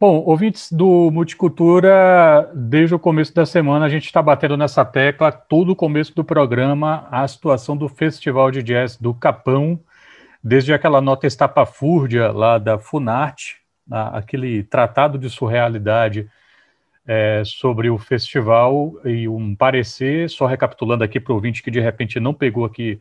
Bom, ouvintes do Multicultura, desde o começo da semana a gente está batendo nessa tecla, todo o começo do programa, a situação do Festival de Jazz do Capão, desde aquela nota estapafúrdia lá da Funarte, aquele tratado de surrealidade é, sobre o festival e um parecer, só recapitulando aqui para o ouvinte que de repente não pegou aqui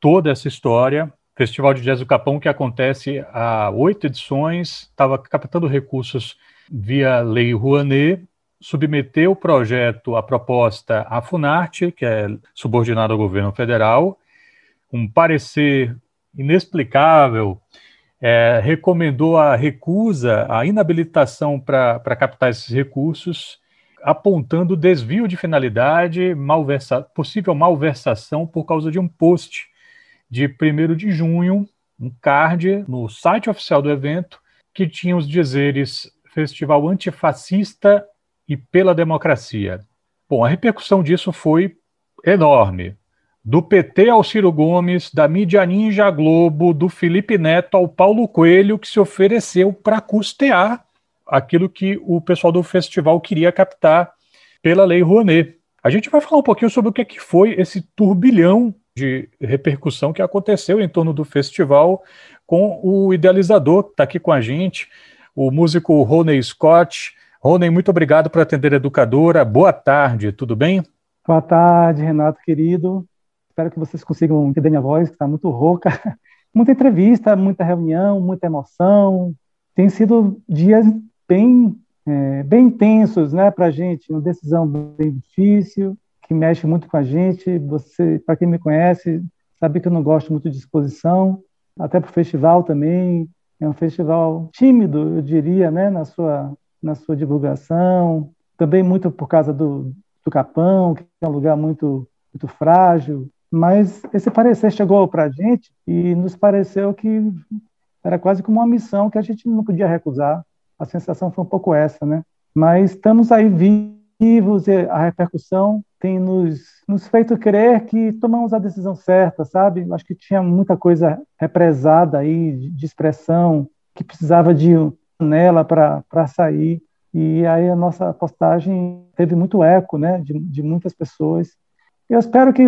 toda essa história, Festival de Jazz do Capão, que acontece há oito edições, estava captando recursos via Lei Rouanet, submeteu o projeto, a proposta à Funarte, que é subordinada ao governo federal, um parecer inexplicável, é, recomendou a recusa, a inabilitação para captar esses recursos, apontando desvio de finalidade, malversa, possível malversação por causa de um post de 1 de junho, um card no site oficial do evento que tinha os dizeres Festival Antifascista e pela Democracia. Bom, a repercussão disso foi enorme. Do PT ao Ciro Gomes, da mídia Ninja Globo, do Felipe Neto ao Paulo Coelho, que se ofereceu para custear aquilo que o pessoal do festival queria captar pela Lei Rouanet. A gente vai falar um pouquinho sobre o que, é que foi esse turbilhão de repercussão que aconteceu em torno do festival com o idealizador que está aqui com a gente, o músico Rony Scott. Rony, muito obrigado por atender a educadora. Boa tarde, tudo bem? Boa tarde, Renato querido. Espero que vocês consigam entender minha voz, que está muito rouca. Muita entrevista, muita reunião, muita emoção. Tem sido dias bem, é, bem intensos né, para a gente, uma decisão bem difícil, que mexe muito com a gente. Você, para quem me conhece, sabe que eu não gosto muito de exposição, até para o festival também. É um festival tímido, eu diria, né, na sua na sua divulgação. Também muito por causa do, do Capão, que é um lugar muito muito frágil. Mas esse parecer chegou para a gente e nos pareceu que era quase como uma missão que a gente não podia recusar. A sensação foi um pouco essa, né? Mas estamos aí e a repercussão tem nos, nos feito crer que tomamos a decisão certa, sabe? Acho que tinha muita coisa represada aí de, expressão que precisava de nela para sair. E aí a nossa postagem teve muito eco, né, de, de muitas pessoas. Eu espero que,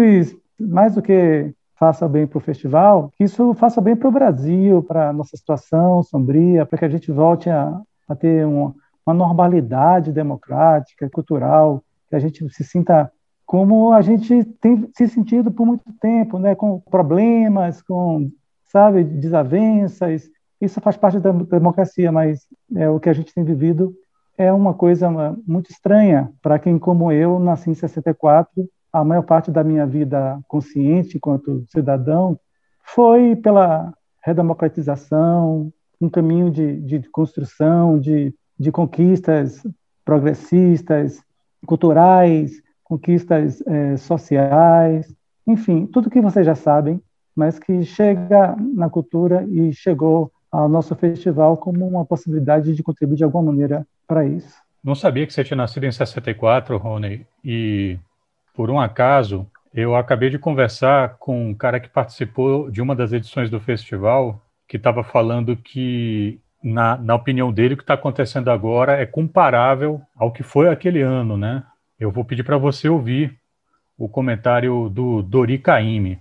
mais do que faça bem para o festival, que isso faça bem para o Brasil, para a nossa situação sombria, para que a gente volte a, a ter uma, uma normalidade democrática, cultural, que a gente se sinta como a gente tem se sentido por muito tempo, né, com problemas, com, sabe, desavenças. Isso faz parte da democracia, mas é o que a gente tem vivido é uma coisa muito estranha para quem, como eu, nasci em 64. A maior parte da minha vida consciente, enquanto cidadão, foi pela redemocratização, um caminho de, de construção, de, de conquistas progressistas, culturais, conquistas é, sociais, enfim, tudo que vocês já sabem, mas que chega na cultura e chegou ao nosso festival como uma possibilidade de contribuir de alguma maneira para isso. Não sabia que você tinha nascido em 64, Rony, e por um acaso eu acabei de conversar com um cara que participou de uma das edições do festival, que estava falando que, na, na opinião dele, o que está acontecendo agora é comparável ao que foi aquele ano, né? Eu vou pedir para você ouvir o comentário do Dori Caymmi.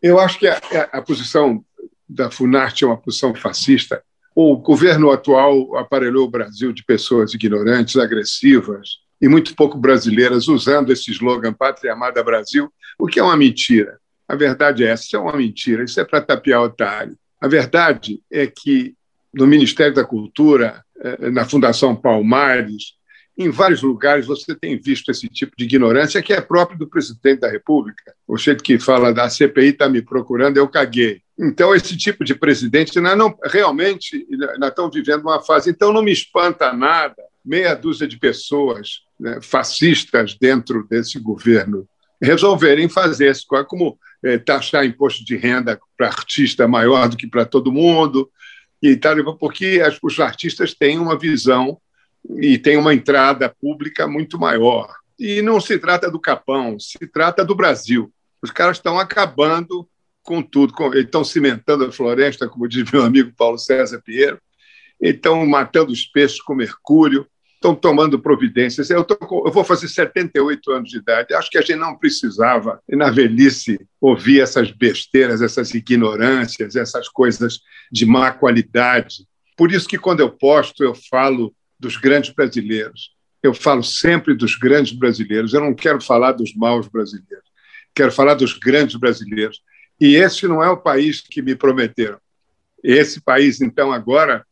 Eu acho que a, a, posição da Funarte é uma posição fascista. O governo atual aparelhou o Brasil de pessoas ignorantes, agressivas e muito pouco brasileiras usando esse slogan Pátria Amada Brasil, o que é uma mentira. A verdade é essa, isso é uma mentira, isso é para tapiar otário. A verdade é que no Ministério da Cultura, eh, na Fundação Palmares, em vários lugares você tem visto esse tipo de ignorância que é próprio do presidente da República. O jeito que fala da CPI está me procurando, eu caguei. Então, esse tipo de presidente, nós não, realmente, nós estamos vivendo uma fase. Então, não me espanta nada meia dúzia de pessoas né, fascistas dentro desse governo resolverem fazer isso, como é, taxar imposto de renda para artista maior do que para todo mundo, e tal, porque os artistas têm uma visão e tem uma entrada pública muito maior. E não se trata do Capão, se trata do Brasil. Os caras estão acabando com tudo, estão cimentando a floresta, como diz meu amigo Paulo César Pinheiro, estão matando os peixes com mercúrio, estão tomando providências. Eu, tô, eu, vou fazer 78 anos de idade. Acho que a gente não precisava, na velhice, ouvir essas besteiras, essas ignorâncias, essas coisas de má qualidade. Por isso que, quando eu posto, eu falo dos grandes brasileiros. Eu falo sempre dos grandes brasileiros. Eu não quero falar dos maus brasileiros. Quero falar dos grandes brasileiros. E esse não é o país que me prometeram. Esse país, então, agora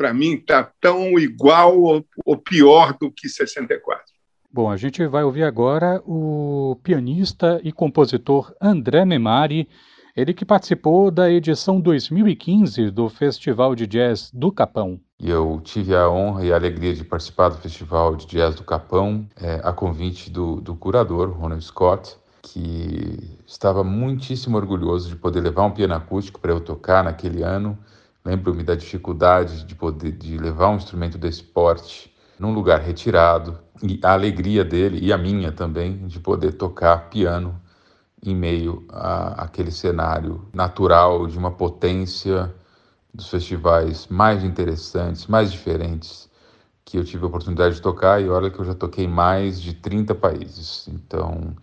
para mim, está tão igual ou, ou pior do que 64. Bom, a gente vai ouvir agora o pianista e compositor André Memari, ele que participou da edição 2015 do Festival de Jazz do Capão. E eu tive a honra e a alegria de participar do Festival de Jazz do Capão, é, a convite do, do curador, Ronald Scott, que estava muitíssimo orgulhoso de poder levar um piano acústico para eu tocar naquele ano Lembro-me da dificuldade de poder de levar um instrumento desse porte num lugar retirado e a alegria dele e a minha também de poder tocar piano em meio a aquele cenário natural de uma potência dos festivais mais interessantes, mais diferentes que eu tive a oportunidade de tocar e olha que eu já toquei mais de 30 países. Então,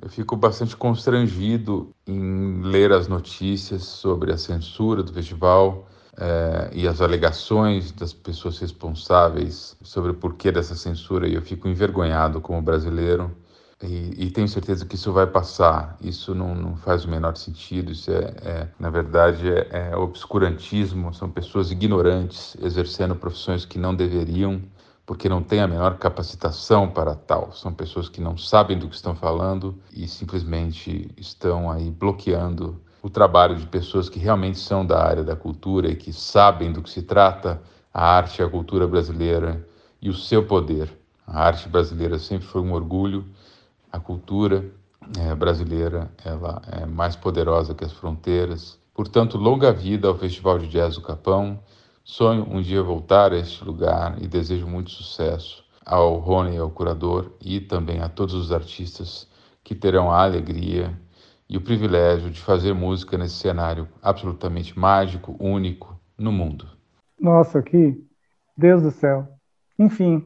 eu fico bastante constrangido em ler as notícias sobre a censura do festival, é, e as alegações das pessoas responsáveis sobre o porquê dessa censura, e eu fico envergonhado como brasileiro. E, e tenho certeza que isso vai passar. Isso não, não faz o menor sentido. Isso é, é na verdade, é, é obscurantismo. São pessoas ignorantes exercendo profissões que não deveriam, porque não têm a menor capacitação para tal. São pessoas que não sabem do que estão falando e simplesmente estão aí bloqueando o trabalho de pessoas que realmente são da área da cultura e que sabem do que se trata a arte e a cultura brasileira e o seu poder. A arte brasileira sempre foi um orgulho, a cultura é, brasileira ela é mais poderosa que as fronteiras. Portanto, longa vida ao Festival de Jazz do Capão. Sonho um dia voltar a este lugar e desejo muito sucesso ao Rony, ao curador, e também a todos os artistas que terão a alegria e o privilégio de fazer música nesse cenário absolutamente mágico, único no mundo. Nossa, que Deus do céu. Enfim,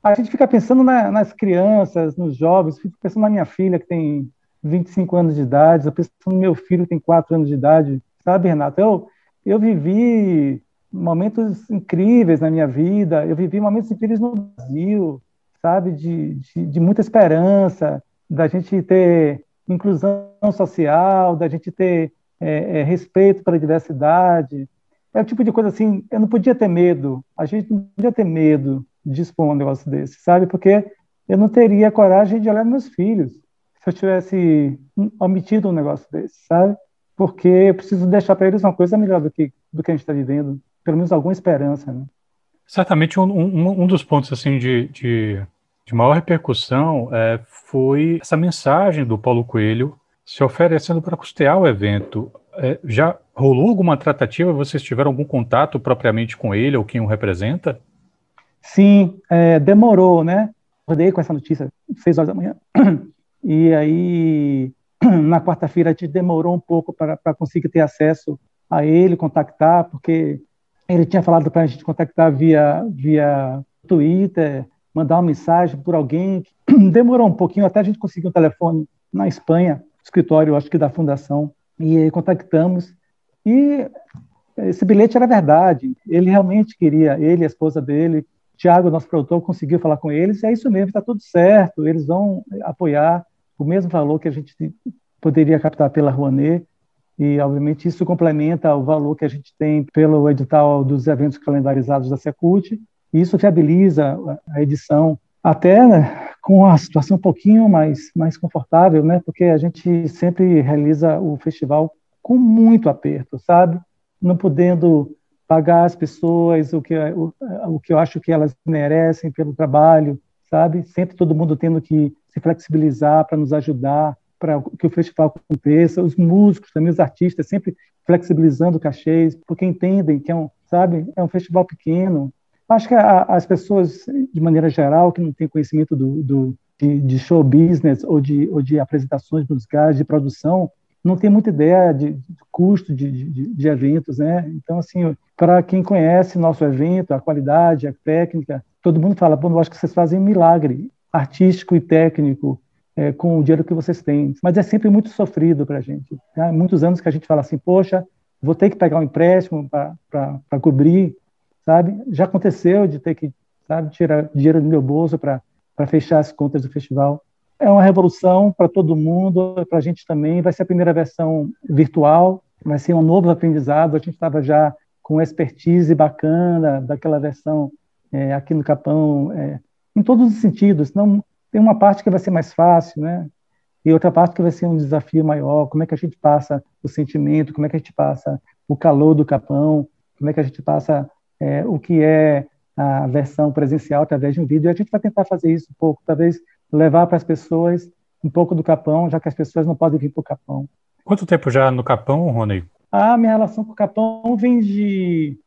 a gente fica pensando na, nas crianças, nos jovens, fico pensando na minha filha que tem 25 anos de idade, eu penso no meu filho que tem 4 anos de idade, sabe, Renato? Eu, eu vivi momentos incríveis na minha vida, eu vivi momentos incríveis no Brasil, sabe, de, de, de muita esperança, da gente ter inclusão social, da gente ter é, é, respeito para a diversidade. É o tipo de coisa assim, eu não podia ter medo, a gente não podia ter medo de expor um negócio desse, sabe? Porque eu não teria coragem de olhar meus filhos se eu tivesse omitido um negócio desse, sabe? Porque eu preciso deixar para eles uma coisa melhor do que, do que a gente está vivendo, pelo menos alguma esperança, né? Certamente um, um, um dos pontos assim de, de de maior repercussão é, foi essa mensagem do Paulo Coelho se oferecendo para custear o evento. É, já rolou alguma tratativa? Vocês tiveram algum contato propriamente com ele ou quem o representa? Sim, é, demorou, né? Rodei com essa notícia seis horas da manhã. E aí, na quarta-feira, a gente demorou um pouco para conseguir ter acesso a ele, contactar, porque ele tinha falado para a gente contactar via, via Twitter, mandar uma mensagem por alguém. Demorou um pouquinho até a gente conseguir um telefone na Espanha, escritório, acho que da fundação, e contactamos. E esse bilhete era verdade. Ele realmente queria, ele a esposa dele, Tiago, nosso produtor, conseguiu falar com eles. É isso mesmo, está tudo certo. Eles vão apoiar o mesmo valor que a gente poderia captar pela Rouanet. E, obviamente, isso complementa o valor que a gente tem pelo edital dos eventos calendarizados da Secult isso viabiliza a edição até né, com a situação um pouquinho mais, mais confortável, né? Porque a gente sempre realiza o festival com muito aperto, sabe? Não podendo pagar as pessoas o que, o, o que eu acho que elas merecem pelo trabalho, sabe? Sempre todo mundo tendo que se flexibilizar para nos ajudar, para que o festival aconteça, os músicos, também os artistas, sempre flexibilizando cachês, porque entendem que é um, sabe, é um festival pequeno, Acho que a, as pessoas, de maneira geral, que não têm conhecimento do, do de, de, show business ou de, ou de apresentações musicais, de produção, não tem muita ideia de, de custo de, de, de, eventos, né? Então, assim, para quem conhece nosso evento, a qualidade, a técnica, todo mundo fala, bom, eu acho que vocês fazem um milagre artístico e técnico é, com o dinheiro que vocês têm. Mas é sempre muito sofrido para a gente. Tá? Muitos anos que a gente fala assim, poxa, vou ter que pegar um empréstimo para cobrir, sabe? Já aconteceu de ter que, sabe, tirar dinheiro do meu bolso para fechar as contas do festival. É uma revolução para todo mundo, para a gente também. Vai ser a primeira versão virtual, vai ser um novo aprendizado. A gente estava já com expertise bacana daquela versão é, aqui no Capão, é, em todos os sentidos. Não tem uma parte que vai ser mais fácil, né? E outra parte que vai ser um desafio maior. Como é que a gente passa o sentimento? Como é que a gente passa o calor do Capão? Como é que a gente passa é, o que é a versão presencial através de um vídeo? E a gente vai tentar fazer isso um pouco, talvez levar para as pessoas um pouco do Capão, já que as pessoas não podem vir para o Capão. Quanto tempo já no Capão, Rony? A minha relação com o Capão vem de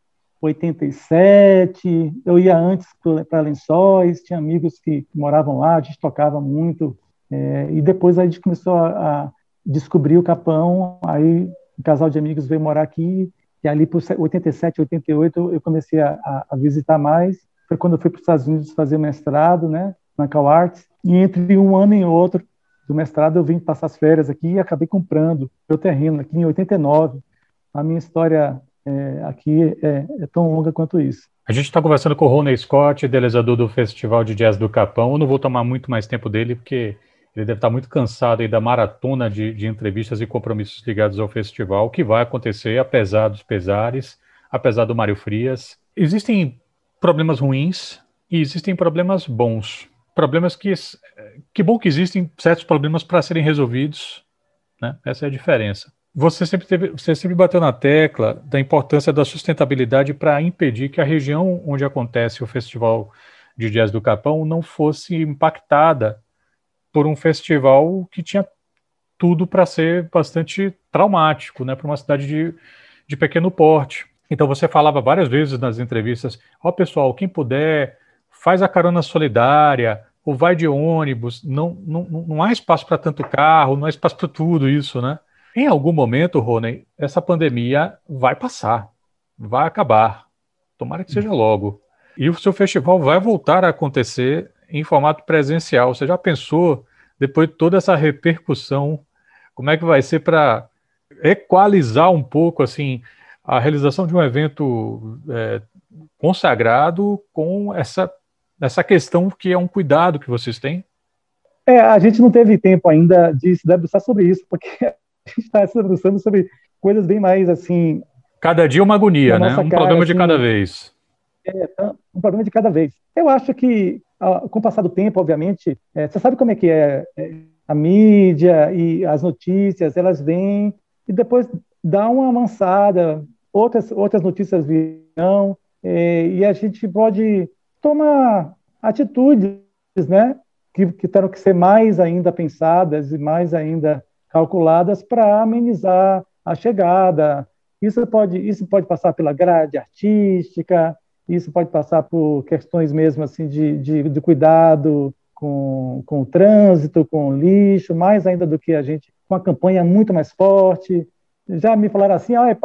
87. Eu ia antes para Lençóis, tinha amigos que moravam lá, a gente tocava muito. É, e depois a gente começou a, a, descobrir o Capão. Aí um casal de amigos veio morar aqui. E ali por 87, 88 eu comecei a, a visitar mais. Foi quando eu fui para os Estados Unidos fazer mestrado, né, na Cal Arts. E entre um ano e outro do mestrado, eu vim passar as férias aqui e acabei comprando meu terreno aqui em 89. A minha história é, aqui é, é, tão longa quanto isso. A gente está conversando com o Rony Scott, idealizador do Festival de Jazz do Capão. Eu não vou tomar muito mais tempo dele, porque ele deve estar muito cansado aí da maratona de, de entrevistas e compromissos ligados ao festival, que vai acontecer apesar dos pesares, apesar do Mário Frias. Existem problemas ruins e existem problemas bons problemas que que bom que existem certos problemas para serem resolvidos, né? Essa é a diferença. Você sempre teve, você sempre bateu na tecla da importância da sustentabilidade para impedir que a região onde acontece o festival de jazz do Capão não fosse impactada por um festival que tinha tudo para ser bastante traumático, né, para uma cidade de, de pequeno porte. Então você falava várias vezes nas entrevistas, ó oh, pessoal, quem puder faz a carona solidária, ou vai de ônibus, não, não, não há espaço para tanto carro, não há espaço para tudo isso, né? Em algum momento, Rony, essa pandemia vai passar, vai acabar. Tomara que seja logo. E o seu festival vai voltar a acontecer em formato presencial. Você já pensou, depois de toda essa repercussão, como é que vai ser para equalizar um pouco assim a realização de um evento é, consagrado com essa essa questão que é um cuidado que vocês têm? É, a gente não teve tempo ainda de se debruçar sobre isso, porque a gente está se debruçando sobre coisas bem mais assim. Cada dia uma agonia, né? Um cara, problema de assim, cada vez. É, um problema de cada vez. Eu acho que, com o passar do tempo, obviamente, é, você sabe como é que é, é, a mídia e as notícias, elas vêm e depois dá uma avançada, outras, outras notícias virão, é, e a gente pode tomar atitudes, né, que, que terão que ser mais ainda pensadas e mais ainda calculadas para amenizar a chegada. Isso pode, isso pode passar pela grade artística, isso pode passar por questões mesmo assim de, de, de cuidado com, com o trânsito, com o lixo, mais ainda do que a gente, com a campanha muito mais forte. Já me falaram assim, ah,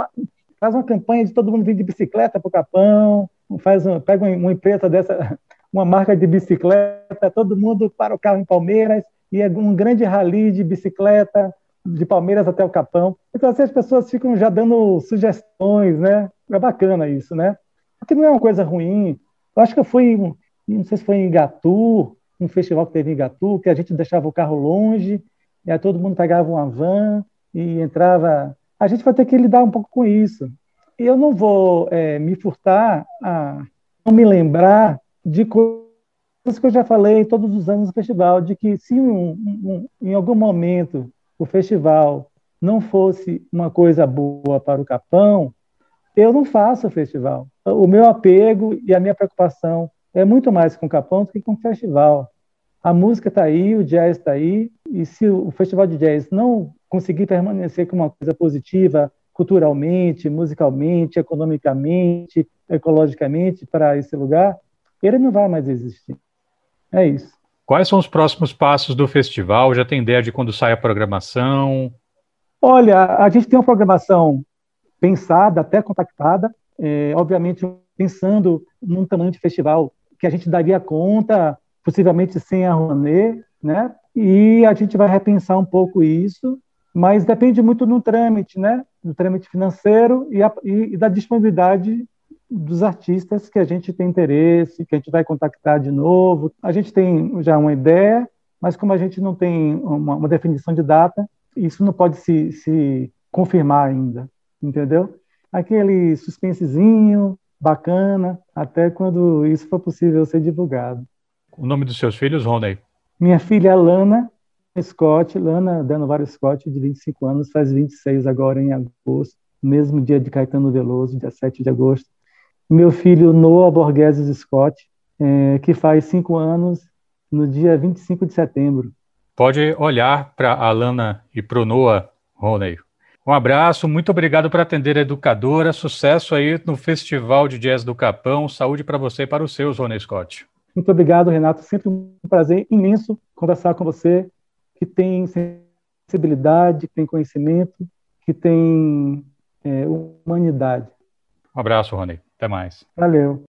faz uma campanha de todo mundo vir de bicicleta para o Capão, faz um, pega uma empresa dessa, uma marca de bicicleta, todo mundo para o carro em Palmeiras, e é um grande rally de bicicleta de Palmeiras até o Capão. Então, assim, as pessoas ficam já dando sugestões, né? É bacana isso, né? Porque não é uma coisa ruim. Eu acho que eu fui, não sei se foi em Igatu, um festival que teve em Igatu, que a gente deixava o carro longe, e aí todo mundo pegava uma van e entrava. A gente vai ter que lidar um pouco com isso eu não vou é, me furtar a não me lembrar de coisas que eu já falei todos os anos no festival, de que se um, um, em algum momento o festival não fosse uma coisa boa para o Capão, eu não faço o festival. O meu apego e a minha preocupação é muito mais com o Capão do que com o festival. A música está aí, o jazz está aí, e se o festival de jazz não conseguir permanecer com uma coisa positiva, culturalmente, musicalmente, economicamente, ecologicamente para esse lugar, ele não vai mais existir. É isso. Quais são os próximos passos do festival? Já tem ideia de quando sai a programação? Olha, a gente tem uma programação pensada, até contactada, é, obviamente pensando num tamanho de festival que a gente daria conta, possivelmente sem a Rouanet, né? E a gente vai repensar um pouco isso, mas depende muito do trâmite, né? Do trâmite financeiro e, a, e, da disponibilidade dos artistas que a gente tem interesse, que a gente vai contactar de novo. A gente tem já uma ideia, mas como a gente não tem uma, uma definição de data, isso não pode se, se confirmar ainda, entendeu? Aquele suspensezinho bacana, até quando isso for possível ser divulgado. O nome dos seus filhos, Rony? Minha filha Lana Scott, Lana Danovar Scott, de 25 anos, faz 26 agora em agosto, mesmo dia de Caetano Veloso, dia 7 de agosto. Meu filho Noah Borges Scott, é, que faz 5 anos no dia 25 de setembro. Pode olhar para a Lana e para o Noah, Rony. Um abraço, muito obrigado por atender a educadora. Sucesso aí no Festival de Jazz do Capão. Saúde para você e para os seus, Rony Scott. Muito obrigado, Renato. Sempre um prazer imenso conversar com você, que tem sensibilidade, que tem conhecimento, que tem é, humanidade. Um abraço, Rony. Até mais. Valeu.